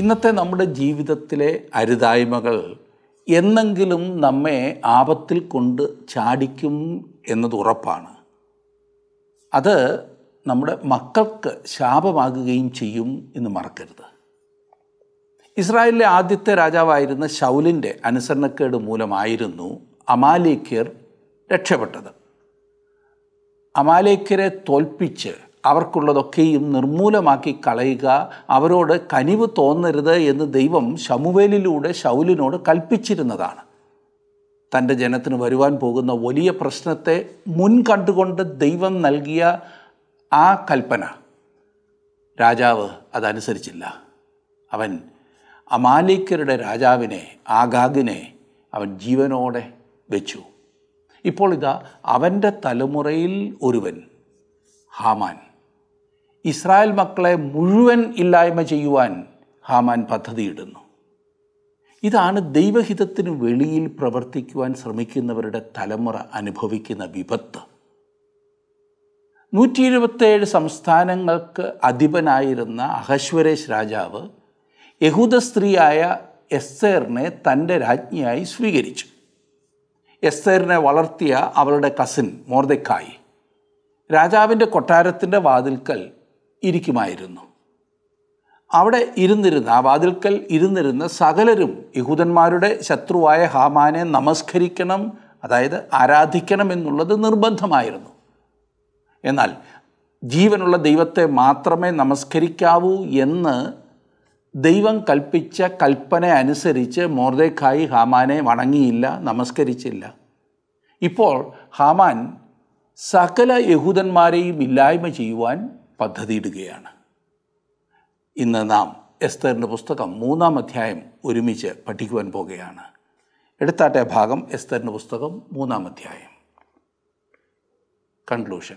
ഇന്നത്തെ നമ്മുടെ ജീവിതത്തിലെ അരുതായ്മകൾ എന്നെങ്കിലും നമ്മെ ആപത്തിൽ കൊണ്ട് ചാടിക്കും എന്നത് ഉറപ്പാണ്. അത് നമ്മുടെ മക്കൾക്ക് ശാപമാകുകയും ചെയ്യും എന്ന് മറക്കരുത്. ഇസ്രായേലിലെ ആദ്യത്തെ രാജാവായിരുന്ന ശൗലിന്റെ അനുസരണക്കേട് മൂലമായിരുന്നു അമാലേക്യർ രക്ഷപ്പെട്ടത്. അമാലേക്യരെ തോൽപ്പിച്ച് അവർക്കുള്ളതൊക്കെയും നിർമൂലമാക്കി കളയുക അവരോട് കനിവ് തോന്നരുത് എന്ന് ദൈവം ശമുവേലിലൂടെ ശൗലിനോട് കൽപ്പിച്ചിരുന്നതാണ്. തന്റെ ജനത്തിന് വരുവാൻ പോകുന്ന വലിയ പ്രശ്നത്തെ മുൻ കണ്ടുകൊണ്ട് ദൈവം നൽകിയ ആ കൽപ്പന. രാജാവ് അതനുസരിച്ചില്ല. അവൻ അമാലിക്കരുടെ രാജാവിനെ ആഗാഗിനെ അവൻ ജീവനോടെ വെച്ചു. ഇപ്പോൾ ഇതാ അവന്റെ തലമുറയിൽ ഒരുവൻ ഹാമാൻ. ഇസ്രായേൽ മക്കളെ മുഴുവൻ ഇല്ലായ്മ ചെയ്യുവാൻ ഹാമാൻ പദ്ധതിയിടുന്നു. ഇതാണ് ദൈവഹിതത്തിന് വെളിയിൽ പ്രവർത്തിക്കുവാൻ ശ്രമിക്കുന്നവരുടെ തലമുറ അനുഭവിക്കുന്ന വിപത്ത്. നൂറ്റി എഴുപത്തേഴ് സംസ്ഥാനങ്ങൾക്ക് അധിപനായിരുന്ന അഹശ്വരേഷ് രാജാവ് യഹൂദ സ്ത്രീയായ എസ്തേറിനെ തന്റെ രാജ്ഞിയായി സ്വീകരിച്ചു. എസ്തേറിനെ വളർത്തിയ അവളുടെ കസിൻ മോർദക്കായി രാജാവിന്റെ കൊട്ടാരത്തിന്റെ വാതിൽക്കൽ ഇരിക്കുമായിരുന്നു. അവിടെ ഇരുന്നിരുന്ന ആ വാതിൽക്കൽ ഇരുന്നിരുന്ന സകലരും യഹൂദന്മാരുടെ ശത്രുവായ ഹാമാനെ നമസ്കരിക്കണം അതായത് ആരാധിക്കണം എന്നുള്ളത് നിർബന്ധമായിരുന്നു. എന്നാൽ ജീവനുള്ള ദൈവത്തെ മാത്രമേ നമസ്കരിക്കാവൂ എന്ന് ദൈവം കൽപ്പിച്ച കൽപ്പന അനുസരിച്ച് മോർദേക്കായി ഹാമാനെ വണങ്ങിയില്ല നമസ്കരിച്ചില്ല. ഇപ്പോൾ ഹാമാൻ സകല യഹൂദന്മാരെയും ഇല്ലായ്മ ചെയ്യുവാൻ പദ്ധതിയിടുകയാണ്. ഇന്ന് നാം എസ്തറിന്റെ പുസ്തകം മൂന്നാം അധ്യായം ഒരുമിച്ച് പഠിക്കുവാൻ പോകുകയാണ്. എടുത്താട്ടെ ഭാഗം എസ്തറിന്റെ പുസ്തകം മൂന്നാം അധ്യായം. കൺക്ലൂഷൻ.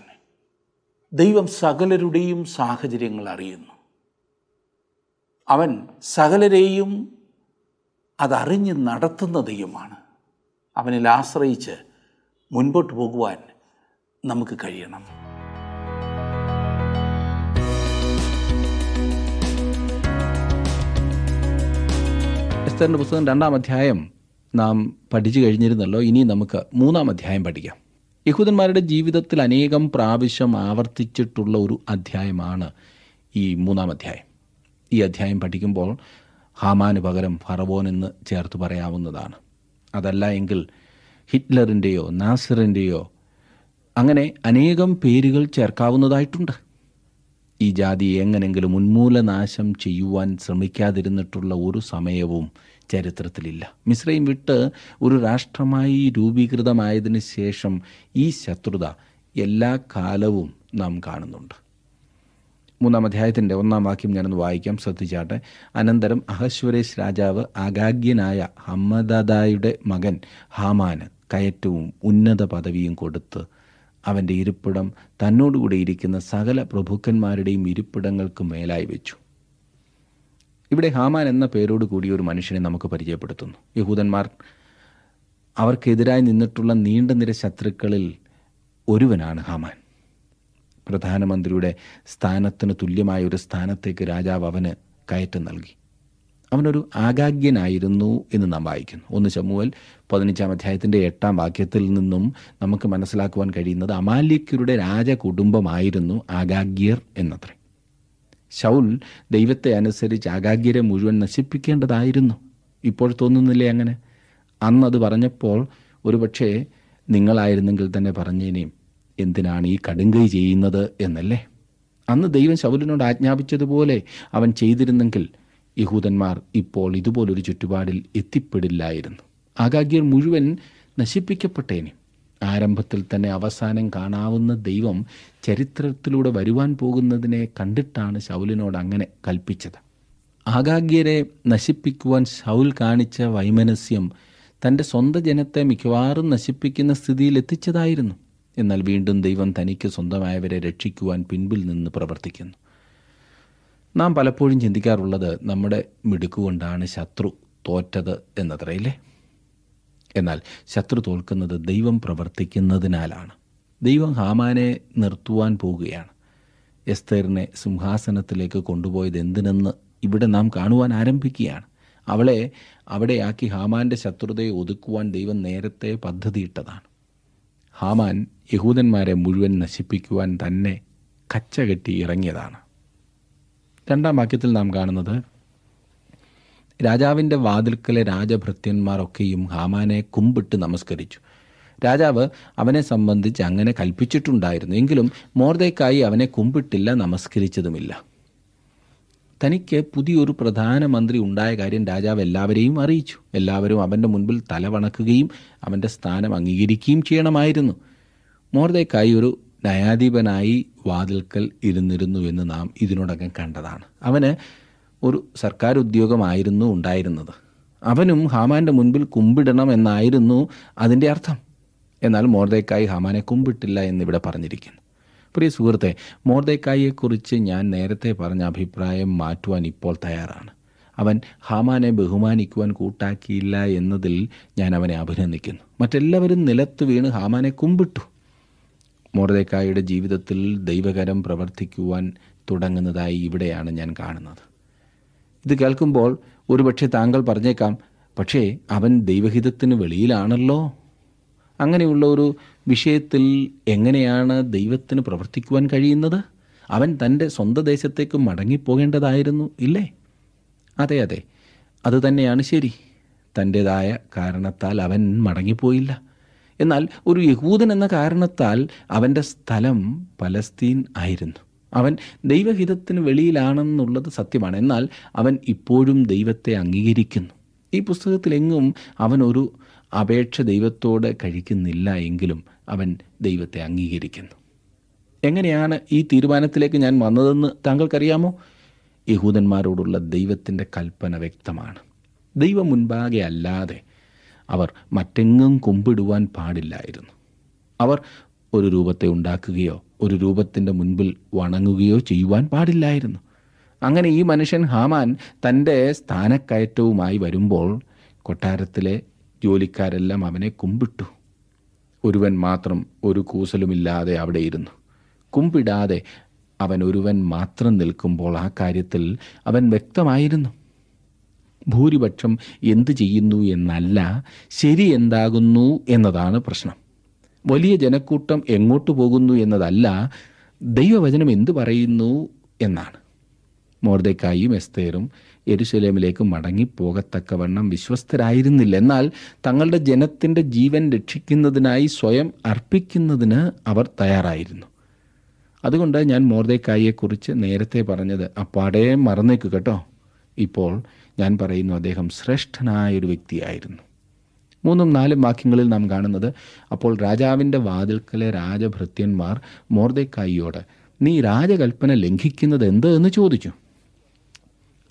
ദൈവം സകലരുടെയും സാഹചര്യങ്ങൾ അറിയുന്നു. അവൻ സകലരെയും അതറിഞ്ഞ് നടത്തുന്ന ദൈവമാണ്. അവനിൽ ആശ്രയിച്ച് മുൻപോട്ട് പോകുവാൻ നമുക്ക് കഴിയണം. എസ്തറിന്റെ പുസ്തകം രണ്ടാം അധ്യായം നാം പഠിച്ചു കഴിഞ്ഞിരുന്നല്ലോ. ഇനി നമുക്ക് മൂന്നാം അധ്യായം പഠിക്കാം. യഹൂദന്മാരുടെ ജീവിതത്തിൽ അനേകം പ്രാവശ്യം ആവർത്തിച്ചിട്ടുള്ള ഒരു അധ്യായമാണ് ഈ മൂന്നാം അധ്യായം. ഈ അധ്യായം പഠിക്കുമ്പോൾ ഹാമാന് പകരം ഫറവോൻ എന്ന് ചേർത്ത് പറയാവുന്നതാണ്. അതല്ല എങ്കിൽ ഹിറ്റ്ലറിന്റെയോ നാസറിന്റെയോ അങ്ങനെ അനേകം പേരുകൾ ചേർക്കാവുന്നതായിട്ടുണ്ട്. ഈ ജാതി എങ്ങനെങ്കിലും ഉന്മൂലനാശം ചെയ്യുവാൻ ശ്രമിക്കാതിരുന്നിട്ടുള്ള ഒരു സമയവും ചരിത്രത്തിലില്ല. മിശ്രയും വിട്ട് ഒരു രാഷ്ട്രമായി രൂപീകൃതമായതിനു ശേഷം ഈ ശത്രുത എല്ലാ കാലവും നാം കാണുന്നുണ്ട്. മൂന്നാം അധ്യായത്തിന്റെ ഒന്നാം വാക്യം ഞാനൊന്ന് വായിക്കാം. ശ്രദ്ധിച്ചാട്ടെ. അനന്തരം അഹശ്വരേഷ് രാജാവ് അഗാഗ്യനായ ഹമ്മദാദായുടെ മകൻ ഹാമാന് കയറ്റവും ഉന്നത പദവിയും കൊടുത്ത് അവന്റെ ഇരിപ്പിടം തന്നോടുകൂടെ ഇരിക്കുന്ന സകല പ്രഭുക്കന്മാരുടെയും ഇരിപ്പിടങ്ങൾക്ക് മേലായി വെച്ചു. ഇവിടെ ഹാമാൻ എന്ന പേരോട് കൂടി ഒരു മനുഷ്യനെ നമുക്ക് പരിചയപ്പെടുത്തുന്നു. യഹൂദന്മാർ അവർക്കെതിരായി നിന്നിട്ടുള്ള നീണ്ട നിര ശത്രുക്കളിൽ ഒരുവനാണ് ഹാമാൻ. പ്രധാനമന്ത്രിയുടെ സ്ഥാനത്തിന് തുല്യമായ ഒരു സ്ഥാനത്തേക്ക് രാജാവ് അവന് കയറ്റം നൽകി. അവനൊരു ആഗാഗ്യനായിരുന്നു എന്ന് നാം വായിക്കുന്നു. ഒന്ന് ചമ്മുവൽ പതിനഞ്ചാം അധ്യായത്തിന്റെ എട്ടാം വാക്യത്തിൽ നിന്നും നമുക്ക് മനസ്സിലാക്കുവാൻ കഴിയുന്നത് അമാലിക്കരുടെ രാജകുടുംബമായിരുന്നു ആഗാഗ്യർ എന്നത്രേ. ശൗൽ ദൈവത്തെ അനുസരിച്ച് ആഗാഗ്യരെ മുഴുവൻ നശിപ്പിക്കേണ്ടതായിരുന്നു. ഇപ്പോൾ തോന്നുന്നില്ലേ അങ്ങനെ? അന്ന് അത് പറഞ്ഞപ്പോൾ ഒരുപക്ഷെ നിങ്ങളായിരുന്നെങ്കിൽ തന്നെ പറഞ്ഞേനേയും എന്തിനാണ് ഈ കടുങ്കൈ ചെയ്യുന്നത് എന്നല്ലേ? അന്ന് ദൈവം ശൗലിനോട് ആജ്ഞാപിച്ചതുപോലെ അവൻ ചെയ്തിരുന്നെങ്കിൽ യഹൂദന്മാർ ഇപ്പോൾ ഇതുപോലൊരു ചുറ്റുപാടിൽ എത്തിപ്പെടില്ലായിരുന്നു. ആഗാഗ്യർ മുഴുവൻ നശിപ്പിക്കപ്പെട്ടേനെ. ആരംഭത്തിൽ തന്നെ അവസാനം കാണാവുന്ന ദൈവം ചരിത്രത്തിലൂടെ വരുവാൻ പോകുന്നതിനെ കണ്ടിട്ടാണ് ശൗലിനോട് അങ്ങനെ കൽപ്പിച്ചത്. ആഗാഗ്യരെ നശിപ്പിക്കുവാൻ ശൗൽ കാണിച്ച വൈമനസ്യം തന്റെ സ്വന്തം ജനത്തെ മിക്കവാറും നശിപ്പിക്കുന്ന സ്ഥിതിയിൽ എത്തിച്ചതായിരുന്നു. എന്നാൽ വീണ്ടും ദൈവം തനിക്ക് സ്വന്തമായവരെ രക്ഷിക്കുവാൻ പിൻപിൽ നിന്ന് പ്രവർത്തിക്കുന്നു. നാം പലപ്പോഴും ചിന്തിക്കാറുള്ളത് നമ്മുടെ മിടുക്കുകൊണ്ടാണ് ശത്രു തോറ്റത് എന്നത്രയില്ലേ എന്നാൽ ശത്രു തോൽക്കുന്നത് ദൈവം പ്രവർത്തിക്കുന്നതിനാലാണ്. ദൈവം ഹാമാനെ നിർത്തുവാൻ പോവുകയാണ്. എസ്തേറിനെ സിംഹാസനത്തിലേക്ക് കൊണ്ടുപോയത് എന്തിനെന്ന് ഇവിടെ നാം കാണുവാൻ ആരംഭിക്കുകയാണ്. അവളെ അവിടെയാക്കി ഹാമാന്റെ ശത്രുതയെ ഒതുക്കുവാൻ ദൈവം നേരത്തെ പദ്ധതിയിട്ടതാണ്. ഹാമാൻ യഹൂദന്മാരെ മുഴുവൻ നശിപ്പിക്കുവാൻ തന്നെ കച്ചകെട്ടി ഇറങ്ങിയതാണ്. രണ്ടാം വാക്യത്തിൽ നാം കാണുന്നത് രാജാവിന്റെ വാതിൽക്കലെ രാജഭൃത്യന്മാരൊക്കെയും ഹാമാനെ കുമ്പിട്ട് നമസ്കരിച്ചു. രാജാവ് അവനെ സംബന്ധിച്ച് അങ്ങനെ കൽപ്പിച്ചിട്ടുണ്ടായിരുന്നു. എങ്കിലും മോർദയ്ക്കായി അവനെ കുമ്പിട്ടില്ല നമസ്കരിച്ചതുമില്ല. തനിക്ക് പുതിയൊരു പ്രധാനമന്ത്രി ഉണ്ടായ കാര്യം രാജാവ് എല്ലാവരെയും അറിയിച്ചു. എല്ലാവരും അവന്റെ മുൻപിൽ തലവണക്കുകയും അവന്റെ സ്ഥാനം അംഗീകരിക്കുകയും ചെയ്യണമായിരുന്നു. മോർദയ്ക്കായി ഒരു ന്യായാധിപനായി വാതിൽക്കൽ ഇരുന്നിരുന്നു എന്ന് നാം ഇതിനോടകം കണ്ടതാണ്. അവന് ഒരു സർക്കാർ ഉദ്യോഗമായിരുന്നു ഉണ്ടായിരുന്നത്. അവനും ഹാമാന്റെ മുൻപിൽ കുമ്പിടണം എന്നായിരുന്നു അതിന്റെ അർത്ഥം. എന്നാൽ മോർദേക്കായി ഹാമാനെ കുമ്പിട്ടില്ല എന്നിവിടെ പറഞ്ഞിരിക്കുന്നു. പ്രിയ സുഹൃത്തെ മോർദേക്കായിയെക്കുറിച്ച് ഞാൻ നേരത്തെ പറഞ്ഞ അഭിപ്രായം മാറ്റുവാൻ ഇപ്പോൾ തയ്യാറാണ്. അവൻ ഹാമാനെ ബഹുമാനിക്കുവാൻ കൂട്ടാക്കിയില്ല എന്നതിൽ ഞാൻ അവനെ അഭിനന്ദിക്കുന്നു. മറ്റെല്ലാവരും നിലത്ത് വീണ് ഹാമാനെ കുമ്പിട്ടു. മോർദേക്കായുടെ ജീവിതത്തിൽ ദൈവകരം പ്രവർത്തിക്കുവാൻ തുടങ്ങുന്നതായി ഇവിടെയാണ് ഞാൻ കാണുന്നത്. ഇത് കേൾക്കുമ്പോൾ ഒരുപക്ഷെ താങ്കൾ പറഞ്ഞേക്കാം പക്ഷേ അവൻ ദൈവഹിതത്തിന് വെളിയിലാണല്ലോ. അങ്ങനെയുള്ള ഒരു വിഷയത്തിൽ എങ്ങനെയാണ് ദൈവത്തിന് പ്രവർത്തിക്കുവാൻ കഴിയുന്നത്? അവൻ തന്റെ സ്വന്തം ദേശത്തേക്ക് മടങ്ങിപ്പോകേണ്ടതായിരുന്നു ഇല്ലേ? അതെ അതെ. അതുതന്നെയാണ് ശരി. തന്റേതായ കാരണത്താൽ അവൻ മടങ്ങിപ്പോയില്ല. എന്നാൽ ഒരു യഹൂദൻ എന്ന കാരണത്താൽ അവന്റെ സ്ഥലം പലസ്തീൻ ആയിരുന്നു. അവൻ ദൈവഹിതത്തിന് വെളിയിലാണെന്നുള്ളത് സത്യമാണ്. എന്നാൽ അവൻ ഇപ്പോഴും ദൈവത്തെ അംഗീകരിക്കുന്നു. ഈ പുസ്തകത്തിലെങ്ങും അവൻ ഒരു അപേക്ഷ ദൈവത്തോട് കഴിക്കുന്നില്ല എങ്കിലും അവൻ ദൈവത്തെ അംഗീകരിക്കുന്നു. എങ്ങനെയാണ് ഈ തീരുമാനത്തിലേക്ക് ഞാൻ വന്നതെന്ന് താങ്കൾക്കറിയാമോ? യഹൂദന്മാരോടുള്ള ദൈവത്തിന്റെ കൽപ്പന വ്യക്തമാണ്. ദൈവം മുൻപാകെ അല്ലാതെ അവർ മറ്റെങ്ങും കുമ്പിടുവാൻ പാടില്ലായിരുന്നു. അവർ ഒരു രൂപത്തെ ഉണ്ടാക്കുകയോ ഒരു രൂപത്തിന്റെ മുൻപിൽ വണങ്ങുകയോ ചെയ്യുവാൻ പാടില്ലായിരുന്നു. അങ്ങനെ ഈ മനുഷ്യൻ ഹാമാൻ തന്റെ സ്ഥാനക്കയറ്റവുമായി വരുമ്പോൾ കൊട്ടാരത്തിലെ ജോലിക്കാരെല്ലാം അവനെ കുമ്പിട്ടു. ഒരുവൻ മാത്രം ഒരു കൂസലുമില്ലാതെ അവിടെ ഇരുന്നു. കുമ്പിടാതെ അവൻ ഒരുവൻ മാത്രം നിൽക്കുമ്പോൾ ആ കാര്യത്തിൽ അവൻ വ്യക്തമായിരുന്നു. ഭൂരിപക്ഷം എന്തു ചെയ്യുന്നു എന്നല്ല ശരി എന്താകുന്നു എന്നതാണ് പ്രശ്നം. വലിയ ജനക്കൂട്ടം എങ്ങോട്ട് പോകുന്നു എന്നതല്ല ദൈവവചനം എന്തു പറയുന്നു എന്നാണ്. മോർദക്കായും എസ്തേറും എരുശലേമിലേക്ക് മടങ്ങിപ്പോകത്തക്കവണ്ണം വിശ്വസ്തരായിരുന്നില്ല. എന്നാൽ തങ്ങളുടെ ജനത്തിന്റെ ജീവൻ രക്ഷിക്കുന്നതിനായി സ്വയം അർപ്പിക്കുന്നതിന് അവർ തയ്യാറായിരുന്നു. അതുകൊണ്ട് ഞാൻ മോർദക്കായിയെക്കുറിച്ച് നേരത്തെ പറഞ്ഞത് അപ്പാടെ മറന്നേക്ക് കേട്ടോ. ഇപ്പോൾ ഞാൻ പറയുന്നു അദ്ദേഹം ശ്രേഷ്ഠനായൊരു വ്യക്തിയായിരുന്നു. മൂന്നും നാലും വാക്യങ്ങളിൽ നാം കാണുന്നത് അപ്പോൾ രാജാവിന്റെ വാതിൽക്കലെ രാജഭൃത്യന്മാർ മോർദക്കായിയോട് നീ രാജകൽപ്പന ലംഘിക്കുന്നത് എന്ത്? എന്ന് ചോദിച്ചു.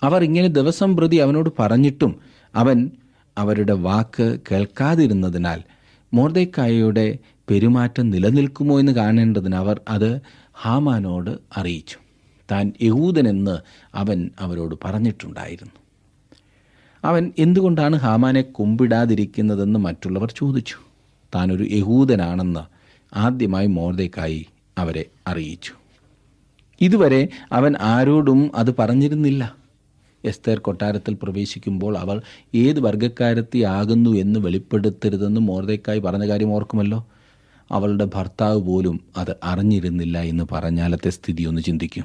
അവർ ഇങ്ങനെ ദിവസം പ്രതി അവനോട് പറഞ്ഞിട്ടും അവൻ അവരുടെ വാക്ക് കേൾക്കാതിരുന്നതിനാൽ മോർദേക്കായയുടെ പെരുമാറ്റം നിലനിൽക്കുമോ എന്ന് കാണേണ്ടതിന് അവർ അത് ഹാമാനോട് അറിയിച്ചു. താൻ യഹൂദനെന്ന് അവൻ അവരോട് പറഞ്ഞിട്ടുണ്ടായിരുന്നു. അവൻ എന്തുകൊണ്ടാണ് ഹാമാനെ കുമ്പിടാതിരിക്കുന്നതെന്ന് മറ്റുള്ളവർ ചോദിച്ചു. താനൊരു യഹൂദനാണെന്ന് ആദ്യമായി മോർദയ്ക്കായി അവരെ അറിയിച്ചു. ഇതുവരെ അവൻ ആരോടും അത് പറഞ്ഞിരുന്നില്ല. എസ്തേർ കൊട്ടാരത്തിൽ പ്രവേശിക്കുമ്പോൾ അവൾ ഏത് വർഗക്കാരത്തിയാകുന്നു എന്ന് വെളിപ്പെടുത്തരുതെന്ന് മോർദയ്ക്കായി പറഞ്ഞ കാര്യം ഓർക്കുമല്ലോ. അവളുടെ ഭർത്താവ് പോലും അത് അറിഞ്ഞിരുന്നില്ല എന്ന് പറഞ്ഞാലത്തെ സ്ഥിതി ഒന്ന് ചിന്തിക്കൂ.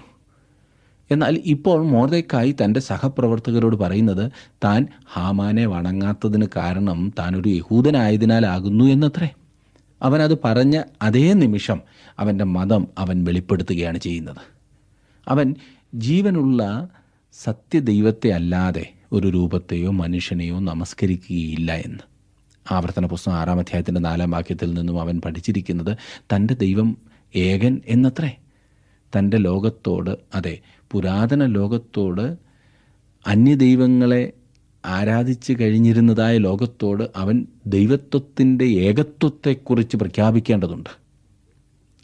എന്നാൽ ഇപ്പോൾ മോർദക്കായി തന്റെ സഹപ്രവർത്തകരോട് പറയുന്നത് താൻ ഹാമാനെ വണങ്ങാത്തതിന് കാരണം താനൊരു യഹൂദനായതിനാലാകുന്നു എന്നത്രേ. അവനത് പറഞ്ഞ അതേ നിമിഷം അവന്റെ മതം അവൻ വെളിപ്പെടുത്തുകയാണ് ചെയ്യുന്നത്. അവൻ ജീവനുള്ള സത്യദൈവത്തെ അല്ലാതെ ഒരു രൂപത്തെയോ മനുഷ്യനെയോ നമസ്കരിക്കുകയില്ല എന്ന്. ആവർത്തന പുസ്തകം ആറാം അധ്യായത്തിന്റെ നാലാം വാക്യത്തിൽ നിന്നും അവൻ പഠിച്ചിരിക്കുന്നത് തന്റെ ദൈവം ഏകൻ എന്നത്രേ. തന്റെ ലോകത്തോട് അതെ പുരാതന ലോകത്തോട് അന്യദൈവങ്ങളെ ആരാധിച്ചു കഴിഞ്ഞിരുന്നതായ ലോകത്തോട് അവൻ ദൈവത്വത്തിന്റെ ഏകത്വത്തെക്കുറിച്ച് പ്രഖ്യാപിക്കേണ്ടതുണ്ട്.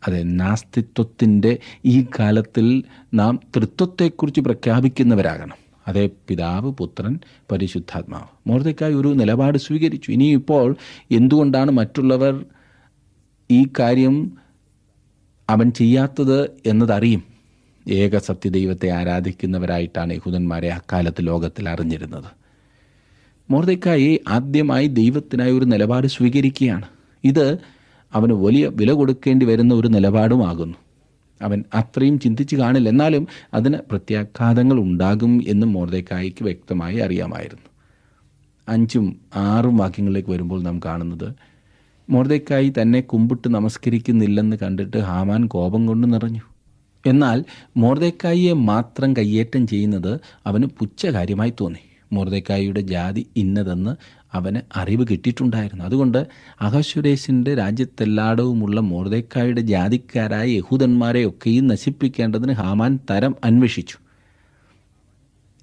അതെ നാസ്തിത്വത്തിന്റെ ഈ കാലത്തിൽ നാം തൃത്വത്തെക്കുറിച്ച് പ്രഖ്യാപിക്കുന്നവരാകണം. അതേ പിതാവ് പുത്രൻ പരിശുദ്ധാത്മാവ്. മോർദക്കായി ഒരു നിലപാട് സ്വീകരിച്ചു. ഇനിയിപ്പോൾ എന്തുകൊണ്ടാണ് മറ്റുള്ളവർ ഈ കാര്യം അവൻ ചെയ്യാത്തത് എന്നതറിയും? ഏക സത്യദൈവത്തെ ആരാധിക്കുന്നവരായിട്ടാണ് യഹൂദന്മാരെ അക്കാലത്ത് ലോകത്തിൽ അറിഞ്ഞിരുന്നത്. മോർദക്കായി ആദ്യമായി ദൈവത്തിനായി ഒരു നിലപാട് സ്വീകരിക്കുകയാണ്. ഇത് അവന് വലിയ വില കൊടുക്കേണ്ടി വരുന്ന ഒരു നിലപാടുമാകുന്നു അവൻ അത്രയും ചിന്തിച്ചു കാണില്ല. എന്നാലും അതിന് പ്രത്യാഘാതങ്ങൾ ഉണ്ടാകും എന്ന് മോർദക്കായിക്ക് വ്യക്തമായി അറിയാമായിരുന്നു. അഞ്ചും ആറും വാക്യങ്ങളിലേക്ക് വരുമ്പോൾ നാം കാണുന്നത് മോർദക്കായി തന്നെ കുമ്പിട്ട് നമസ്കരിക്കുന്നില്ലെന്ന് കണ്ടിട്ട് ഹാമാൻ കോപം കൊണ്ട് നിറഞ്ഞു. എന്നാൽ മോർദേക്കായിയെ മാത്രം കയ്യേറ്റം ചെയ്യുന്നത് അവന് പുച്ഛകാര്യമായി തോന്നി. മോർദേക്കായിയുടെ ജാതി ഇന്നതെന്ന് അവന് അറിവ് കിട്ടിയിട്ടുണ്ടായിരുന്നു. അതുകൊണ്ട് അഹശ്വരേശിന്റെ രാജ്യത്തെല്ലാടവുമുള്ള മോർദേക്കായുടെ ജാതിക്കാരായ യഹൂദന്മാരെ ഒക്കെയും നശിപ്പിക്കേണ്ടതിന് ഹാമാൻ തരം അന്വേഷിച്ചു.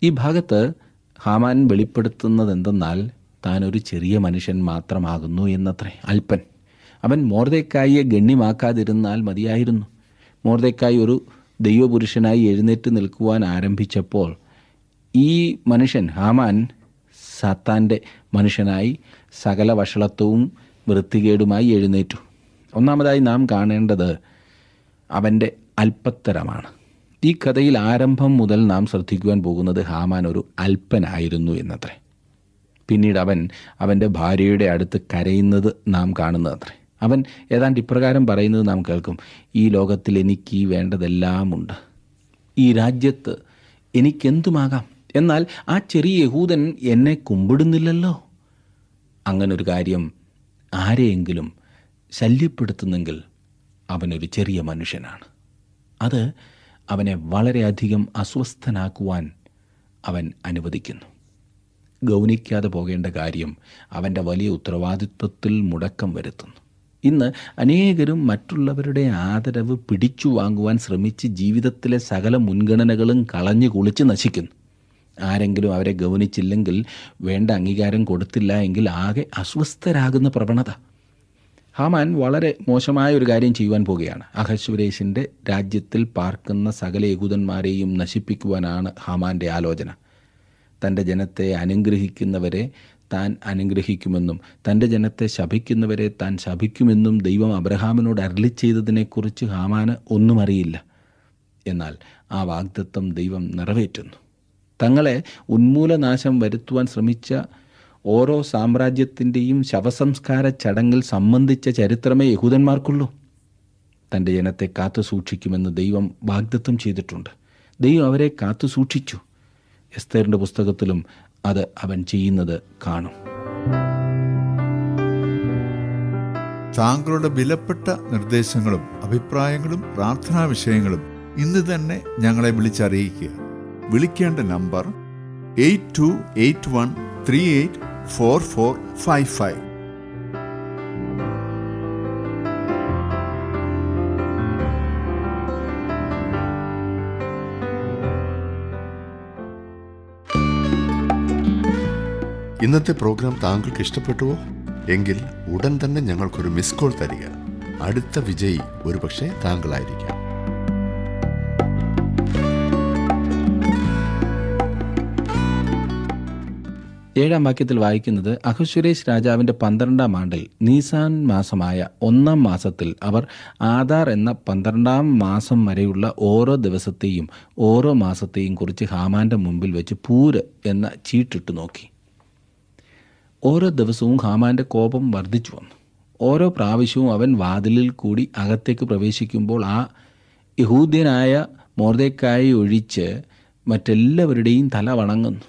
ഈ ഭാഗത്ത് ഹാമാൻ വെളിപ്പെടുത്തുന്നത് എന്തെന്നാൽ താൻ ഒരു ചെറിയ മനുഷ്യൻ മാത്രമാകുന്നു എന്നത്രേ. അല്പൻ. അവൻ മോർദേക്കായിയെ ഗണ്യമാക്കാതിരുന്നാൽ മതിയായിരുന്നു. മോർദക്കായി ഒരു ദൈവപുരുഷനായി എഴുന്നേറ്റ് നിൽക്കുവാൻ ആരംഭിച്ചപ്പോൾ ഈ മനുഷ്യൻ ഹാമാൻ സാത്താന്റെ മനുഷ്യനായി സകല വഷളത്വവും വൃത്തികേടുമായി എഴുന്നേറ്റു. ഒന്നാമതായി നാം കാണേണ്ടത് അവന്റെ അല്പത്തരമാണ് ഈ കഥയിൽ ആരംഭം മുതൽ നാം ശ്രദ്ധിക്കുവാൻ പോകുന്നത് ഹാമാൻ ഒരു അല്പനായിരുന്നു എന്നത്രേ. പിന്നീട് അവൻ അവന്റെ ഭാര്യയുടെ അടുത്ത് കരയുന്നത് നാം കാണുന്നതത്രേ. അവൻ ഏതാണ്ട് ഇപ്രകാരം പറയുന്നത് നാം കേൾക്കും. ഈ ലോകത്തിൽ എനിക്ക് വേണ്ടതെല്ലാം ഉണ്ട് ഈ രാജ്യത്ത് എനിക്കെന്തുമാകാം? എന്നാൽ ആ ചെറിയ യഹൂദൻ എന്നെ കുമ്പിടുന്നില്ലല്ലോ. അങ്ങനൊരു കാര്യം ആരെയെങ്കിലും ശല്യപ്പെടുത്തുന്നെങ്കിൽ അവനൊരു ചെറിയ മനുഷ്യനാണ്. അത് അവനെ വളരെയധികം അസ്വസ്ഥനാക്കുവാൻ അവൻ അനുവദിക്കുന്നു. ഗൗനിക്കാതെ പോകേണ്ട കാര്യം അവന്റെ വലിയ ഉത്തരവാദിത്വത്തിൽ മുടക്കം വരുത്തുന്നു. ഇന്ന് അനേകരും മറ്റുള്ളവരുടെ ആദരവ് പിടിച്ചു വാങ്ങുവാൻ ശ്രമിച്ച് ജീവിതത്തിലെ സകല മുൻഗണനകളും കളഞ്ഞു കുളിച്ച് നശിക്കുന്നു. ആരെങ്കിലും അവരെ ഗൗനിച്ചില്ലെങ്കിൽ വേണ്ട അംഗീകാരം കൊടുത്തില്ല എങ്കിൽ ആകെ അസ്വസ്ഥരാകുന്ന പ്രവണത. ഹാമാൻ വളരെ മോശമായ ഒരു കാര്യം ചെയ്യുവാൻ പോവുകയാണ്. അഹശ്വരേഷിന്റെ രാജ്യത്തിൽ പാർക്കുന്ന സകല യഹൂദന്മാരെയും നശിപ്പിക്കുവാനാണ് ഹാമാന്റെ ആലോചന. തന്റെ ജനത്തെ അനുഗ്രഹിക്കുന്നവരെ താൻ അനുഗ്രഹിക്കുമെന്നും തന്റെ ജനത്തെ ശപിക്കുന്നവരെ താൻ ശപിക്കുമെന്നും ദൈവം അബ്രഹാമിനോട് അരളി ചെയ്തതിനെക്കുറിച്ച് ഹാമാന് ഒന്നും അറിയില്ല. എന്നാൽ ആ വാഗ്ദത്വം ദൈവം നിറവേറ്റുന്നു. തങ്ങളെ ഉന്മൂലനാശം വരുത്തുവാൻ ശ്രമിച്ച ഓരോ സാമ്രാജ്യത്തിന്റെയും ശവസംസ്കാര ചടങ്ങിൽ സംബന്ധിച്ച ചരിത്രമേ യഹൂദന്മാർക്കുള്ളൂ. തന്റെ ജനത്തെ കാത്തു സൂക്ഷിക്കുമെന്ന് ദൈവം വാഗ്ദത്വം ചെയ്തിട്ടുണ്ട്. ദൈവം അവരെ കാത്തു സൂക്ഷിച്ചു. എസ്തേറിന്റെ പുസ്തകത്തിലും അത് അവൻ ചെയ്യുന്നത് കാണും. താങ്കളുടെ വിലപ്പെട്ട നിർദ്ദേശങ്ങളും അഭിപ്രായങ്ങളും പ്രാർത്ഥനാ വിഷയങ്ങളും ഇന്ന് തന്നെ ഞങ്ങളെ വിളിച്ചറിയിക്കുക. വിളിക്കേണ്ട number eight two eight one three eight four four five five. ഇന്നത്തെ പ്രോഗ്രാം താങ്കൾക്ക് ഇഷ്ടപ്പെട്ടുവോ? എങ്കിൽ ഉടൻ തന്നെ ഞങ്ങൾക്കൊരു മിസ് കോൾ തരിക. അടുത്ത വിജയി ഒരുപക്ഷെ താങ്കളായിരിക്കാം. ഏഴാം വാക്യത്തിൽ വായിക്കുന്നത് അഹുസുരേഷ് രാജാവിന്റെ പന്ത്രണ്ടാം ആണ്ടിൽ നീസാൻ മാസമായ ഒന്നാം മാസത്തിൽ അവർ ആധാർ എന്ന പന്ത്രണ്ടാം മാസം വരെയുള്ള ഓരോ ദിവസത്തെയും ഓരോ മാസത്തെയും കുറിച്ച് ഹാമാന്റെ മുമ്പിൽ വെച്ച് പൂര് എന്ന ചീട്ടിട്ട് നോക്കി. ഓരോ ദിവസവും ഹാമാന്റെ കോപം വർദ്ധിച്ചു വന്നു. ഓരോ പ്രാവശ്യവും അവൻ വാതിലിൽ കൂടി അകത്തേക്ക് പ്രവേശിക്കുമ്പോൾ ആ യഹൂദ്യനായ മോർദേക്കായി ഒഴിച്ച് മറ്റെല്ലാവരുടെയും തല വണങ്ങുന്നു.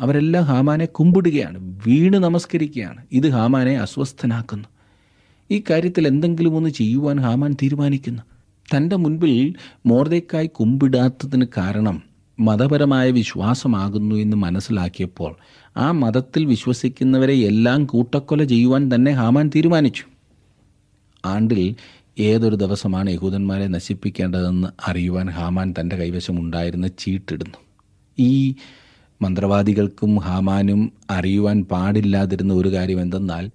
അവരെല്ലാം ഹാമാനെ കുമ്പിടുകയാണ് വീണ് നമസ്കരിക്കുകയാണ്. ഇത് ഹാമാനെ അസ്വസ്ഥനാക്കുന്നു. ഈ കാര്യത്തിൽ എന്തെങ്കിലും ഒന്ന് ചെയ്യുവാൻ ഹാമാൻ തീരുമാനിക്കുന്നു. തന്റെ മുൻപിൽ മോർദേക്കായി കുമ്പിടാത്തതിന് കാരണം മതപരമായ വിശ്വാസമാകുന്നു എന്ന് മനസ്സിലാക്കിയപ്പോൾ ആ മതത്തിൽ വിശ്വസിക്കുന്നവരെ എല്ലാം കൂട്ടക്കൊല ചെയ്യുവാൻ തന്നെ ഹാമാൻ തീരുമാനിച്ചു. ആണ്ടിൽ ഏതൊരു ദിവസമാണ് യഹൂദന്മാരെ നശിപ്പിക്കേണ്ടതെന്ന് അറിയുവാൻ ഹാമാൻ തന്റെ കൈവശം ഉണ്ടായിരുന്ന ചീട്ടിടുന്നു. ഈ മന്ത്രവാദികൾക്കും ഹാമാനും അറിയുവാൻ പാടില്ലാതിരുന്ന ഒരു കാര്യം എന്തെന്നാൽ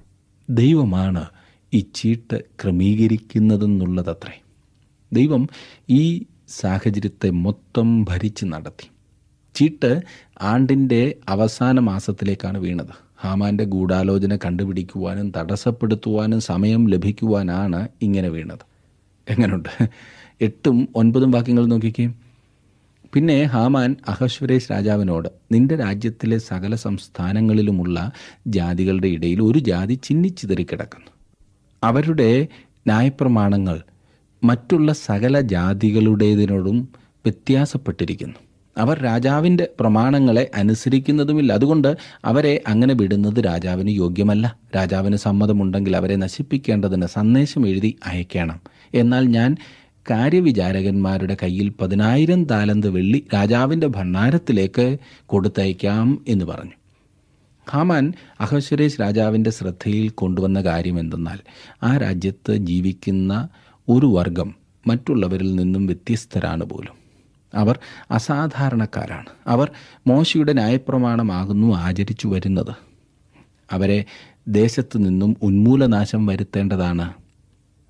ദൈവമാണ് ഈ ചീട്ട് ക്രമീകരിക്കുന്നതെന്നുള്ളതത്രേ. ദൈവം ഈ സാഹചര്യത്തെ മൊത്തം ഭരിച്ച് നടത്തി. ചീട്ട് ആണ്ടിന്റെ അവസാന മാസത്തിലേക്കാണ് വീണത്. ഹാമാന്റെ ഗൂഢാലോചന കണ്ടുപിടിക്കുവാനും തടസ്സപ്പെടുത്തുവാനും സമയം ലഭിക്കുവാനാണ് ഇങ്ങനെ വീണത്. എങ്ങനെയുണ്ട് എട്ടും ഒൻപതും വാക്യങ്ങൾ നോക്കിക്കേ. പിന്നെ ഹാമാൻ അഹശ്വരേഷ് രാജാവിനോട് നിന്റെ രാജ്യത്തിലെ സകല സംസ്ഥാനങ്ങളിലുമുള്ള ജാതികളുടെ ഇടയിൽ ഒരു ജാതി ചിന്നിച്ചിതറിക്കിടക്കുന്നു അവരുടെ ന്യായപ്രമാണങ്ങൾ മറ്റുള്ള സകല ജാതികളുടേതിനോടും വ്യത്യാസപ്പെട്ടിരിക്കുന്നു. അവർ രാജാവിന്റെ പ്രമാണങ്ങളെ അനുസരിക്കുന്നതുമില്ല. അതുകൊണ്ട് അവരെ അങ്ങനെ വിടുന്നത് രാജാവിന് യോഗ്യമല്ല. രാജാവിന് സമ്മതമുണ്ടെങ്കിൽ അവരെ നശിപ്പിക്കേണ്ടതിന് സന്ദേശം എഴുതി അയക്കണം. എന്നാൽ ഞാൻ കാര്യവിചാരകന്മാരുടെ കയ്യിൽ പതിനായിരം താലന്ത് വെള്ളി രാജാവിന്റെ ഭണ്ഡാരത്തിലേക്ക് കൊടുത്തയക്കാം എന്ന് പറഞ്ഞു. ഹാമാൻ അഹശ്വരേഷ് രാജാവിന്റെ ശ്രദ്ധയിൽ കൊണ്ടുവന്ന കാര്യം എന്തെന്നാൽ ആ രാജ്യത്ത് ജീവിക്കുന്ന ഒരു വർഗം മറ്റുള്ളവരിൽ നിന്നും വ്യത്യസ്തരാണ് പോലും. അവർ അസാധാരണക്കാരാണ്. അവർ മോശയുടെ ന്യായപ്രമാണമാകുന്നു ആചരിച്ചു വരുന്നത്. അവരെ ദേശത്തു നിന്നും ഉന്മൂലനാശം വരുത്തേണ്ടതാണ്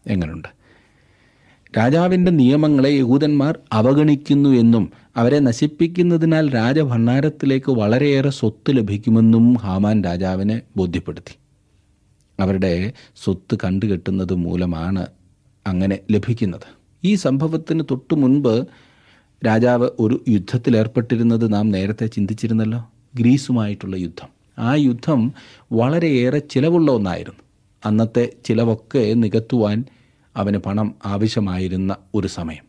എങ്ങനുണ്ട്? രാജാവിന്റെ നിയമങ്ങളെ യഹൂദന്മാർ അവഗണിക്കുന്നു എന്നും അവരെ നശിപ്പിക്കുന്നതിനാൽ രാജഭണ്ഡാരത്തിലേക്ക് വളരെയേറെ സ്വത്ത് ലഭിക്കുമെന്നും ഹാമാൻ രാജാവിനെ ബോധ്യപ്പെടുത്തി. അവരുടെ സ്വത്ത് കണ്ടുകെട്ടുന്നത് മൂലമാണ് അങ്ങനെ ലഭിക്കുന്നത്. ഈ സംഭവത്തിന് തൊട്ടു മുൻപ് രാജാവ് ഒരു യുദ്ധത്തിലേർപ്പെട്ടിരുന്നത് നാം നേരത്തെ ചിന്തിച്ചിരുന്നല്ലോ. ഗ്രീസുമായിട്ടുള്ള യുദ്ധം. ആ യുദ്ധം വളരെയേറെ ചിലവുള്ള ഒന്നായിരുന്നു. അന്നത്തെ ചിലവൊക്കെ നികത്തുവാൻ അവന് പണം ആവശ്യമായിരുന്ന ഒരു സമയം.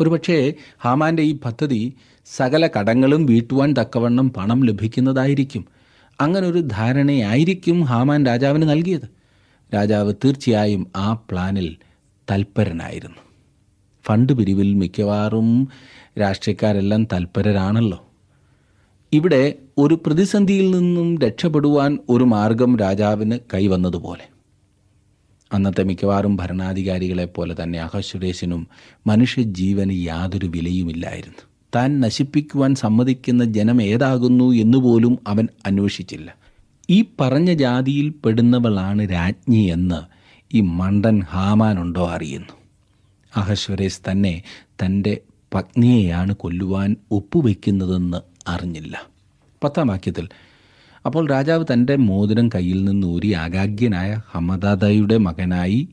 ഒരുപക്ഷേ ഹാമാന്റെ ഈ പദ്ധതി സകല കടങ്ങളും വീട്ടുവാൻ തക്കവണ്ണം പണം ലഭിക്കുന്നതായിരിക്കും. അങ്ങനൊരു ധാരണയായിരിക്കും ഹാമാൻ രാജാവിന് നൽകിയത്. രാജാവ് തീർച്ചയായും ആ പ്ലാനിൽ തൽപരനായിരുന്നു. ഫണ്ട് പിരിവിൽ മിക്കവാറും രാഷ്ട്രീയക്കാരെല്ലാം തൽപരരാണല്ലോ. ഇവിടെ ഒരു പ്രതിസന്ധിയിൽ നിന്നും രക്ഷപ്പെടുവാൻ ഒരു മാർഗം രാജാവിന് കൈവന്നതുപോലെ. അന്നത്തെ മിക്കവാറും ഭരണാധികാരികളെ പോലെ തന്നെ അഹസുരേശനും മനുഷ്യജീവന് യാതൊരു വിലയുമില്ലായിരുന്നു. താൻ നശിപ്പിക്കുവാൻ സമ്മതിക്കുന്ന ജനം ഏതാകുന്നു എന്നുപോലും അവൻ അന്വേഷിച്ചില്ല. ഈ പറഞ്ഞ ജാതിയിൽ പെടുന്നവളാണ് രാജ്ഞി എന്ന് ഈ മണ്ടൻ ഹാമാനുണ്ടോ അറിയുന്നു. അഹശ്വരേസ് തന്നെ തന്റെ പത്നിയെയാണ് കൊല്ലുവാൻ ഒപ്പുവെക്കുന്നതെന്ന് അറിഞ്ഞില്ല. പത്താം വാക്യത്തിൽ അപ്പോൾ രാജാവ് തന്റെ മോതിരം കയ്യിൽ നിന്ന് ഊരി ആഗാഗ്യനായ ഹമദാദയുടെ മകനായി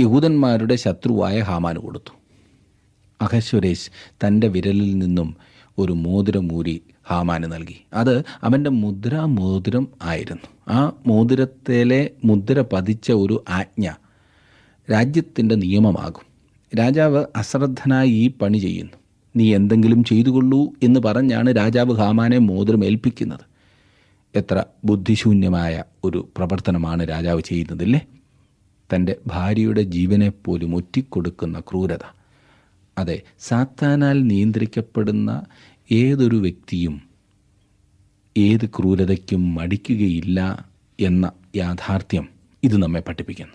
യഹൂദന്മാരുടെ ശത്രുവായ ഹാമാന് കൊടുത്തു. അഹശ്വരേശ് തന്റെ വിരലിൽ നിന്നും ഒരു മോതിരം ഊരി ഹാമാന് നൽകി. അത് അവന്റെ മുദ്ര മോതിരം ആയിരുന്നു. ആ മോതിരത്തിലെ മുദ്ര പതിച്ച ഒരു ആജ്ഞ രാജ്യത്തിന്റെ നിയമമാകും. രാജാവ് അശ്രദ്ധനായി ഈ പണി ചെയ്യുന്നു. നീ എന്തെങ്കിലും ചെയ്തുകൊള്ളൂ എന്ന് പറഞ്ഞാണ് രാജാവ് ഹാമാനെ മോതിരം ഏൽപ്പിക്കുന്നത്. എത്ര ബുദ്ധിശൂന്യമായ ഒരു പ്രവർത്തനമാണ് രാജാവ് ചെയ്യുന്നതില്ലേ? തന്റെ ഭാര്യയുടെ ജീവനെ പോലും ഒറ്റിക്കൊടുക്കുന്ന ക്രൂരത. അതെ സാത്താനാൽ നിയന്ത്രിക്കപ്പെടുന്ന ഏതൊരു വ്യക്തിയും ഏത് ക്രൂരതയ്ക്കും മടിക്കുകയില്ല എന്ന യാഥാർത്ഥ്യം ഇത് നമ്മെ പഠിപ്പിക്കുന്നു.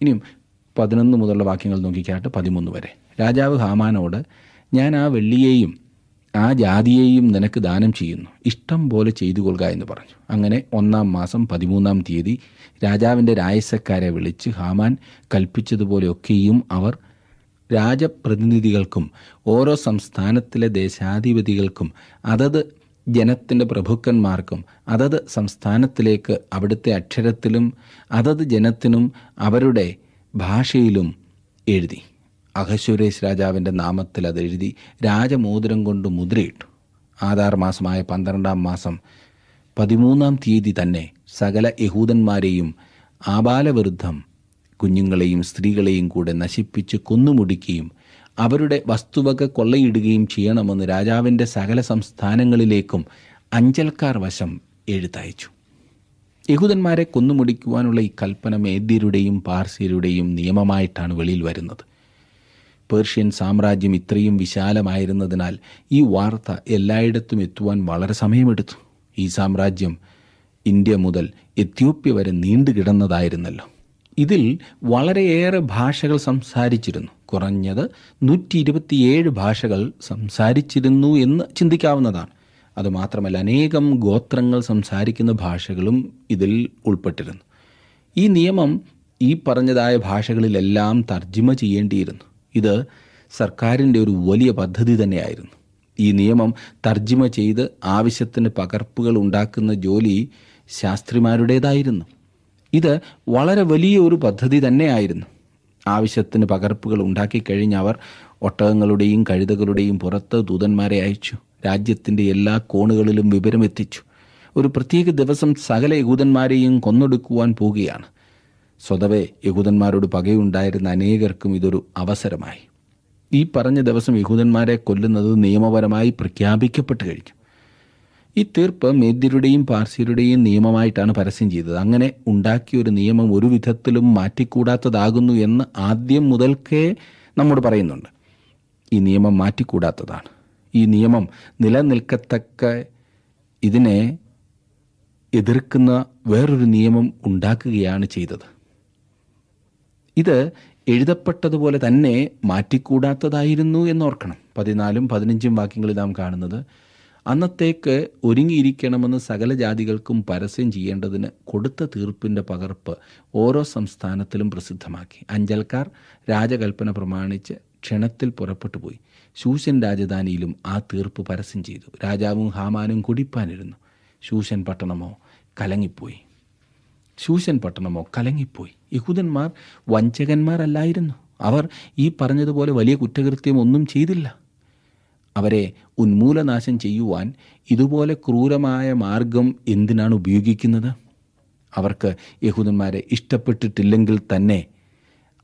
ഇനിയും പതിനൊന്ന് മുതലുള്ള വാക്യങ്ങൾ നോക്കിക്കാട്ട് പതിമൂന്ന് വരെ. രാജാവ് ഹാമാനോട് ഞാൻ ആ വെള്ളിയെയും ആ ജാതിയെയും നിനക്ക് ദാനം ചെയ്യുന്നു. ഇഷ്ടം പോലെ ചെയ്തു കൊള്ളുക എന്ന് പറഞ്ഞു. അങ്ങനെ ഒന്നാം മാസം പതിമൂന്നാം തീയതി രാജാവിന്റെ രായസക്കാരെ വിളിച്ച് ഹാമാൻ കൽപ്പിച്ചതുപോലെയൊക്കെയും അവർ രാജപ്രതിനിധികൾക്കും ഓരോ സംസ്ഥാനത്തിലെ ദേശാധിപതികൾക്കും അതത് ജനത്തിന്റെ പ്രഭുക്കന്മാർക്കും അതത് സംസ്ഥാനത്തിലേക്ക് അവിടുത്തെ അക്ഷരത്തിലും അതത് ജനത്തിനും അവരുടെ ഭാഷയിലും എഴുതി. അഹശ്വരേഷ് രാജാവിന്റെ നാമത്തിൽ അത് എഴുതി രാജമോതിരം കൊണ്ട് മുദ്രയിട്ടു. ആധാർ മാസമായ പന്ത്രണ്ടാം മാസം പതിമൂന്നാം തീയതി തന്നെ സകല യഹൂദന്മാരെയും ആബാലവിരുദ്ധം കുഞ്ഞുങ്ങളെയും സ്ത്രീകളെയും കൂടെ നശിപ്പിച്ച് കൊന്നുമുടിക്കുകയും അവരുടെ വസ്തുവക കൊള്ളയിടുകയും ചെയ്യണമെന്ന് രാജാവിന്റെ സകല സംസ്ഥാനങ്ങളിലേക്കും അഞ്ചൽക്കാർ വശം എഴുത്തയച്ചു. യഹൂദന്മാരെ കൊന്നുമുടിക്കുവാനുള്ള ഈ കൽപ്പന മേദ്യരുടെയും പാർസ്യരുടെയും നിയമമായിട്ടാണ് വെളിയിൽ വരുന്നത്. പേർഷ്യൻ സാമ്രാജ്യം ഇത്രയും വിശാലമായിരുന്നതിനാൽ ഈ വാർത്ത എല്ലായിടത്തും എത്തുവാൻ വളരെ സമയമെടുത്തു. ഈ സാമ്രാജ്യം ഇന്ത്യ മുതൽ എത്യോപ്യ വരെ നീണ്ടുകിടന്നതായിരുന്നല്ലോ. ഇതിൽ വളരെയേറെ ഭാഷകൾ സംസാരിച്ചിരുന്നു. കുറഞ്ഞത് നൂറ്റി ഇരുപത്തിയേഴ് ഭാഷകൾ സംസാരിച്ചിരുന്നു എന്ന് ചിന്തിക്കാവുന്നതാണ്. അതുമാത്രമല്ല അനേകം ഗോത്രങ്ങൾ സംസാരിക്കുന്ന ഭാഷകളും ഇതിൽ ഉൾപ്പെട്ടിരുന്നു. ഈ നിയമം ഈ പറഞ്ഞതായ ഭാഷകളിലെല്ലാം തർജിമ ചെയ്യേണ്ടിയിരുന്നു. ഇത് സർക്കാരിന്റെ ഒരു വലിയ പദ്ധതി തന്നെയായിരുന്നു. ഈ നിയമം തർജിമ ചെയ്ത് ആവശ്യത്തിന് പകർപ്പുകൾ ഉണ്ടാക്കുന്ന ജോലി ശാസ്ത്രിമാരുടേതായിരുന്നു. ഇത് വളരെ വലിയ ഒരു പദ്ധതി തന്നെയായിരുന്നു. ആവശ്യത്തിന് പകർപ്പുകൾ ഉണ്ടാക്കി കഴിഞ്ഞ് അവർ ഒട്ടകങ്ങളുടെയും കഴുതകളുടെയും പുറത്ത് ദൂതന്മാരെ അയച്ചു. രാജ്യത്തിന്റെ എല്ലാ കോണുകളിലും വിവരമെത്തിച്ചു ഒരു പ്രത്യേക ദിവസം സകല യഹൂദന്മാരെയും കൊന്നൊടുക്കുവാൻ പോവുകയാണ്. സ്വതവേ യഹൂദന്മാരോട് പകയുണ്ടായിരുന്ന അനേകർക്കും ഇതൊരു അവസരമായി. ഈ പറഞ്ഞ ദിവസം യഹൂദന്മാരെ കൊല്ലുന്നത് നിയമപരമായി പ്രഖ്യാപിക്കപ്പെട്ടു കഴിഞ്ഞു. ഈ തീർപ്പ് മേദ്യരുടെയും പാർസിയരുടെയും നിയമമായിട്ടാണ് പരസ്യം ചെയ്തത്. അങ്ങനെ ഉണ്ടാക്കിയ ഒരു നിയമം ഒരു വിധത്തിലും മാറ്റിക്കൂടാത്തതാകുന്നു എന്ന് ആദ്യം മുതൽക്കേ നമ്മോട് പറയുന്നുണ്ട്. ഈ നിയമം മാറ്റിക്കൂടാത്തതാണ്. ഈ നിയമം നിലനിൽക്കത്തക്ക ഇതിനെ എതിർക്കുന്ന വേറൊരു നിയമം ഉണ്ടാക്കുകയാണ് ചെയ്തത്. ഇത് എഴുതപ്പെട്ടതുപോലെ തന്നെ മാറ്റിക്കൂടാത്തതായിരുന്നു എന്നോർക്കണം പതിനാലും പതിനഞ്ചും വാക്യങ്ങളിൽ നാം കാണുന്നത് അന്നത്തേക്ക് ഒരുങ്ങിയിരിക്കണമെന്ന് സകല ജാതികൾക്കും പരസ്യം ചെയ്യേണ്ടതിന് കൊടുത്ത തീർപ്പിന്റെ പകർപ്പ് ഓരോ സംസ്ഥാനത്തിലും പ്രസിദ്ധമാക്കി. അഞ്ചൽക്കാർ രാജകൽപ്പന പ്രമാണിച്ച് ക്ഷണത്തിൽ പുറപ്പെട്ടു പോയി. ശൂശൻ രാജധാനിയിലും ആ തീർപ്പ് പരസ്യം ചെയ്തു. രാജാവും ഹാമാനും കുടിപ്പാനിരുന്നു. ശൂശൻ പട്ടണമോ കലങ്ങിപ്പോയി. ശൂശൻ പട്ടണമോ കലങ്ങിപ്പോയി. യഹൂദന്മാർ വഞ്ചകന്മാരല്ലായിരുന്നു. അവർ ഈ പറഞ്ഞതുപോലെ വലിയ കുറ്റകൃത്യം ഒന്നും ചെയ്തില്ല. അവരെ ഉന്മൂലനാശം ചെയ്യുവാൻ ഇതുപോലെ ക്രൂരമായ മാർഗം എന്തിനാണ് ഉപയോഗിക്കുന്നത്? അവർക്ക് യഹൂദന്മാരെ ഇഷ്ടപ്പെട്ടിട്ടില്ലെങ്കിൽ തന്നെ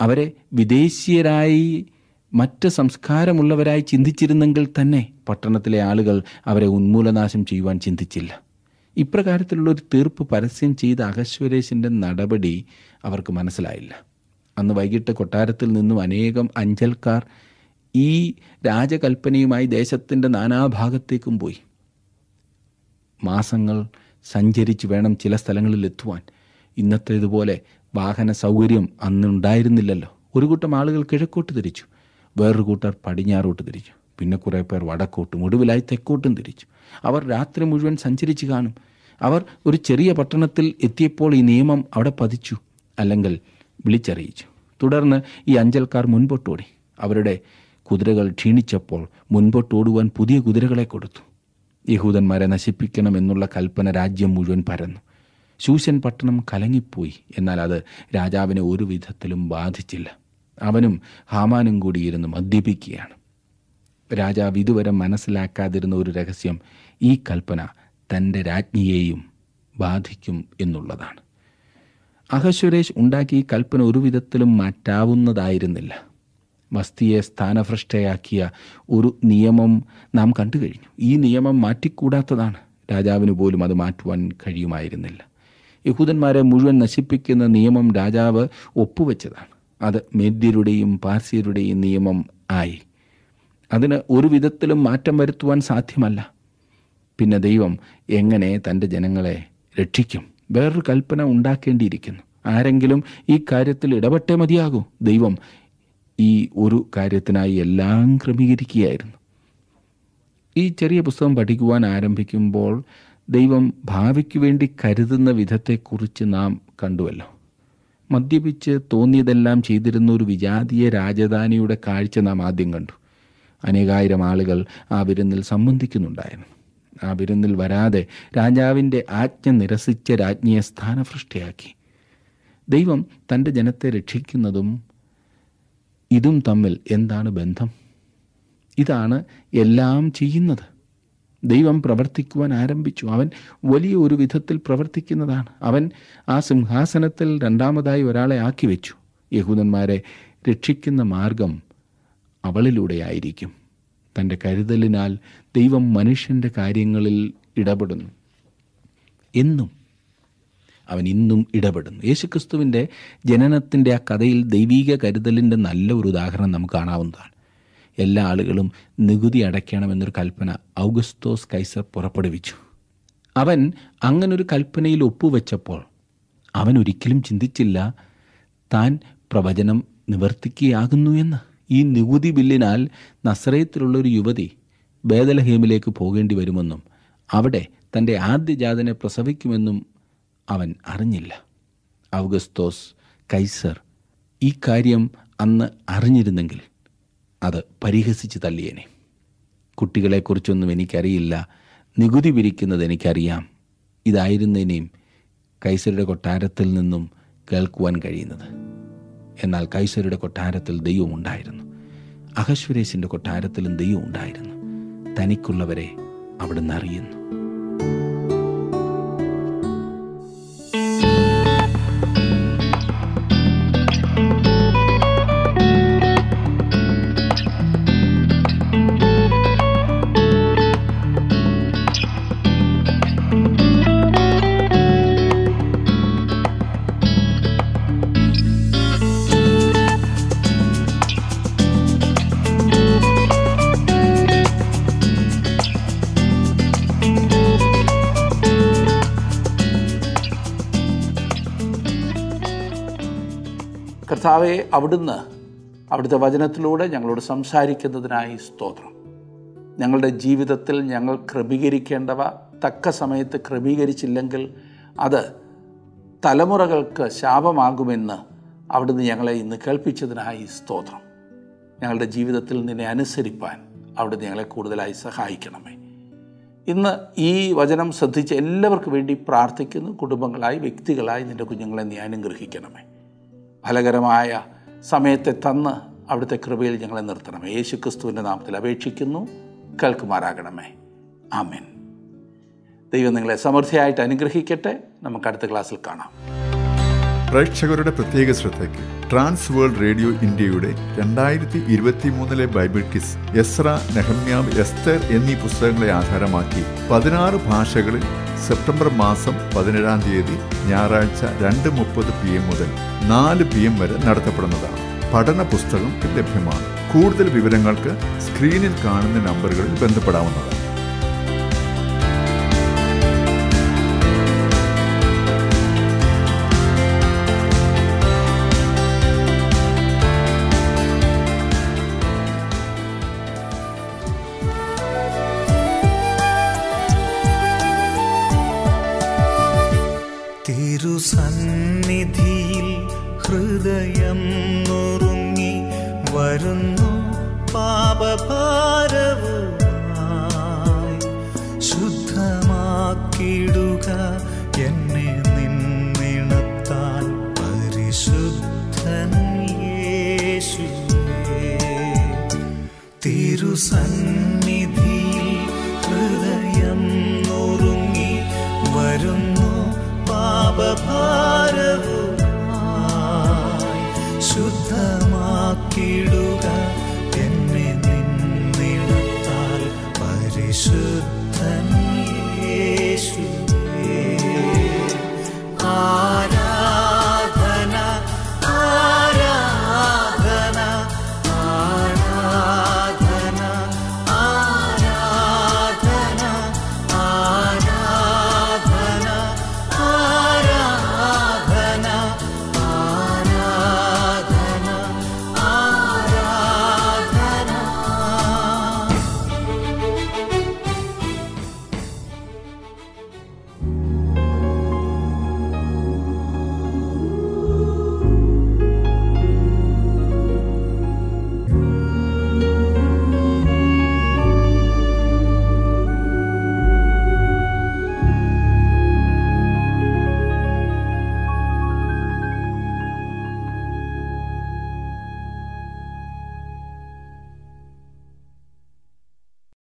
അവരെ വിദേശീയരായി മറ്റ് സംസ്കാരമുള്ളവരായി ചിന്തിച്ചിരുന്നെങ്കിൽ തന്നെ പട്ടണത്തിലെ ആളുകൾ അവരെ ഉന്മൂലനാശം ചെയ്യുവാൻ ചിന്തിച്ചില്ല. ഇപ്രകാരത്തിലുള്ള ഒരു തീർപ്പ് പരസ്യം ചെയ്ത അഹശ്വരേശിന്റെ നടപടി അവർക്ക് മനസ്സിലായില്ല. അന്ന് വൈകിട്ട് കൊട്ടാരത്തിൽ നിന്നും അനേകം അഞ്ചൽക്കാർ ഈ രാജകൽപ്പനയുമായി ദേശത്തിന്റെ നാനാഭാഗത്തേക്കും പോയി. മാസങ്ങൾ സഞ്ചരിച്ച് വേണം ചില സ്ഥലങ്ങളിൽ എത്തുവാൻ. ഇന്നത്തേതുപോലെ വാഹന സൗകര്യം അന്നുണ്ടായിരുന്നില്ലല്ലോ. ഒരു കൂട്ടം ആളുകൾ കിഴക്കോട്ട് തിരിച്ചു. വേറൊരു കൂട്ടർ പടിഞ്ഞാറോട്ട് തിരിച്ചു. പിന്നെ കുറേ പേർ വടക്കോട്ടും ഒടുവിലായി തെക്കോട്ടും തിരിച്ചു. അവർ രാത്രി മുഴുവൻ സഞ്ചരിച്ച് കാണും. അവർ ഒരു ചെറിയ പട്ടണത്തിൽ എത്തിയപ്പോൾ ഈ നിയമം അവിടെ പതിച്ചു അല്ലെങ്കിൽ വിളിച്ചറിയിച്ചു. തുടർന്ന് ഈ അഞ്ചൽക്കാർ മുൻപോട്ടോടി. അവരുടെ കുതിരകൾ ക്ഷീണിച്ചപ്പോൾ മുൻപോട്ടോടുവാൻ പുതിയ കുതിരകളെ കൊടുത്തു. യഹൂദന്മാരെ നശിപ്പിക്കണമെന്നുള്ള കൽപ്പന രാജ്യം മുഴുവൻ പരന്നു. ശൂശൻ പട്ടണം കലങ്ങിപ്പോയി. എന്നാൽ അത് രാജാവിനെ ഒരു വിധത്തിലും ബാധിച്ചില്ല. അവനും ഹാമാനും കൂടി ഇരുന്ന് മദ്യപിക്കുകയാണ്. രാജാവ് ഇതുവരെ മനസ്സിലാക്കാതിരുന്ന ഒരു രഹസ്യം ഈ കൽപ്പന തന്റെ രാജ്ഞിയെയും ബാധിക്കും എന്നുള്ളതാണ്. അഹശ്വരേഷ് ഉണ്ടാക്കിയ കൽപ്പന ഒരു വിധത്തിലും മാറ്റാവുന്നതായിരുന്നില്ല. വസ്തിയെ സ്ഥാനഭ്രഷ്ടയാക്കിയ ഒരു നിയമം നാം കണ്ടു കഴിഞ്ഞു. ഈ നിയമം മാറ്റിക്കൂടാത്തതാണ്. രാജാവിന് പോലും അത് മാറ്റുവാൻ കഴിയുമായിരുന്നില്ല. യഹൂദന്മാരെ മുഴുവൻ നശിപ്പിക്കുന്ന നിയമം രാജാവ് ഒപ്പുവെച്ചതാണ്. അത് മേദ്യരുടെയും പാർസ്യരുടെയും നിയമം ആയി. അതിന് ഒരു വിധത്തിലും മാറ്റം വരുത്തുവാൻ സാധ്യമല്ല. പിന്നെ ദൈവം എങ്ങനെ തന്റെ ജനങ്ങളെ രക്ഷിക്കും? വേറൊരു കൽപ്പന ഉണ്ടാക്കേണ്ടിയിരിക്കുന്നു. ആരെങ്കിലും ഈ കാര്യത്തിൽ ഇടപെട്ടേ മതിയാകൂ. ദൈവം ഈ ഒരു കാര്യത്തിനായി എല്ലാം ക്രമീകരിക്കുകയായിരുന്നു. ഈ ചെറിയ പുസ്തകം പഠിക്കുവാൻ ആരംഭിക്കുമ്പോൾ ദൈവം ഭാവിക്ക് വേണ്ടി കരുതുന്ന വിധത്തെക്കുറിച്ച് നാം കണ്ടുവല്ലോ. മദ്യപിച്ച് തോന്നിയതെല്ലാം ചെയ്തിരുന്ന ഒരു വിജാതീയ രാജധാനിയുടെ കാഴ്ച നാം ആദ്യം കണ്ടു. അനേകായിരം ആളുകൾ ആ വിരുന്നിൽ സംബന്ധിക്കുന്നുണ്ടായിരുന്നു. ആ വിരുന്നിൽ വരാതെ രാജാവിന്റെ ആജ്ഞ നിരസിച്ച രാജ്ഞിയെ സ്ഥാനഭൃഷ്ടിയാക്കി ദൈവം തന്റെ ജനത്തെ രക്ഷിക്കുന്നതും ഇതും തമ്മിൽ എന്താണ് ബന്ധം? ഇതാണ് എല്ലാം ചെയ്യുന്നത്. ദൈവം പ്രവർത്തിക്കുവാൻ ആരംഭിച്ചു. അവൻ വലിയ ഒരു വിധത്തിൽ പ്രവർത്തിക്കുന്നതാണ്. അവൻ ആ സിംഹാസനത്തിൽ രണ്ടാമതായി ഒരാളെ ആക്കി വെച്ചു. യഹൂദന്മാരെ രക്ഷിക്കുന്ന മാർഗം അവളിലൂടെയായിരിക്കും തന്റെ കരുതലിനാൽ ദൈവം മനുഷ്യന്റെ കാര്യങ്ങളിൽ ഇടപെടുന്നു. എന്നും അവൻ ഇന്നും ഇടപെടുന്നു. യേശുക്രിസ്തുവിന്റെ ജനനത്തിന്റെ ആ കഥയിൽ ദൈവീക കരുതലിന്റെ നല്ല ഒരു ഉദാഹരണം നമുക്ക് കാണാവുന്നതാണ്. എല്ലാ ആളുകളും നികുതി അടയ്ക്കണമെന്നൊരു കൽപ്പന ഔഗസ്തോസ് കൈസർ പുറപ്പെടുവിച്ചു. അവൻ അങ്ങനൊരു കൽപ്പനയിൽ ഒപ്പുവെച്ചപ്പോൾ അവൻ ഒരിക്കലും ചിന്തിച്ചില്ല താൻ പ്രവചനം നിവർത്തിക്കുകയാകുന്നു എന്ന്. ഈ നികുതി ബില്ലിനാൽ നസ്രയത്തിലുള്ള ഒരു യുവതി ബേദലഹേമിലേക്ക് പോകേണ്ടി വരുമെന്നും അവിടെ തന്റെ ആദ്യജാതനെ പ്രസവിക്കുമെന്നും അവൻ അറിഞ്ഞില്ല. ഔഗസ്തോസ് കൈസർ ഈ കാര്യം അന്ന് അറിഞ്ഞിരുന്നെങ്കിൽ അത് പരിഹസിച്ച് തള്ളിയേനെ. കുട്ടികളെക്കുറിച്ചൊന്നും എനിക്കറിയില്ല. നികുതി പിരിക്കുന്നത് എനിക്കറിയാം. ഇതായിരുന്നതിനെയും കൈസരുടെ കൊട്ടാരത്തിൽ നിന്നും കേൾക്കുവാൻ കഴിയുന്നത്. എന്നാൽ കൈസരുടെ കൊട്ടാരത്തിൽ ദൈവം ഉണ്ടായിരുന്നു. അഹശ്വരേശിന്റെ കൊട്ടാരത്തിലും ദൈവം ഉണ്ടായിരുന്നു. തനിക്കുള്ളവരെ അവിടുന്ന് അറിയുന്നു. കർത്താവെ അവിടുന്ന് അവിടുത്തെ വചനത്തിലൂടെ ഞങ്ങളോട് സംസാരിക്കുന്നതിനായി സ്തോത്രം. ഞങ്ങളുടെ ജീവിതത്തിൽ ഞങ്ങൾ ക്രമീകരിക്കേണ്ടവ തക്ക സമയത്ത് ക്രമീകരിച്ചില്ലെങ്കിൽ അത് തലമുറകൾക്ക് ശാപമാകുമെന്ന് അവിടുന്ന് ഞങ്ങളെ ഇന്ന് കേൾപ്പിച്ചതിനായി സ്തോത്രം. ഞങ്ങളുടെ ജീവിതത്തിൽ നിന്നെ അനുസരിപ്പാൻ അവിടുന്ന് ഞങ്ങളെ കൂടുതലായി സഹായിക്കണമേ. ഇന്ന് ഈ വചനം ശ്രദ്ധിച്ച് എല്ലാവർക്കും വേണ്ടി പ്രാർത്ഥിക്കുന്നു. കുടുംബങ്ങളായി വ്യക്തികളായി നിന്റെ കുഞ്ഞുങ്ങളെ നീ അനുഗ്രഹിക്കണമേ. ഫലകരമായ സമയത്തെ തന്ന് അവിടുത്തെ കൃപയിൽ ഞങ്ങളെ നിർത്തണമേ. യേശു ക്രിസ്തുവിന്റെ നാമത്തിൽ അപേക്ഷിക്കുന്നു. കേൾക്കുമാറാകണമേ. ആമേൻ. ദൈവം നിങ്ങളെ സമൃദ്ധിയായിട്ട് അനുഗ്രഹിക്കട്ടെ. നമുക്ക് അടുത്ത ക്ലാസ്സിൽ കാണാം. പ്രേക്ഷകരുടെ പ്രത്യേക ശ്രദ്ധയ്ക്ക് ട്രാൻസ് വേൾഡ് റേഡിയോ ഇന്ത്യയുടെ രണ്ടായിരത്തി ഇരുപത്തി മൂന്നിലെ ബൈബിൾ കിസ് എസ്ര നെഹമ്യാവ് എസ്തർ എന്നീ പുസ്തകങ്ങളെ ആധാരമാക്കി പതിനാറ് ഭാഷകളിൽ സെപ്റ്റംബർ മാസം പതിനേഴാം തീയതി ഞായറാഴ്ച രണ്ട് മുപ്പത് പി എം മുതൽ നാല് പി എം വരെ നടത്തപ്പെടുന്നതാണ്. പഠന പുസ്തകം ലഭ്യമാണ്. കൂടുതൽ വിവരങ്ങൾക്ക് സ്ക്രീനിൽ കാണുന്ന നമ്പറുകളിൽ ബന്ധപ്പെടാവുന്നതാണ്.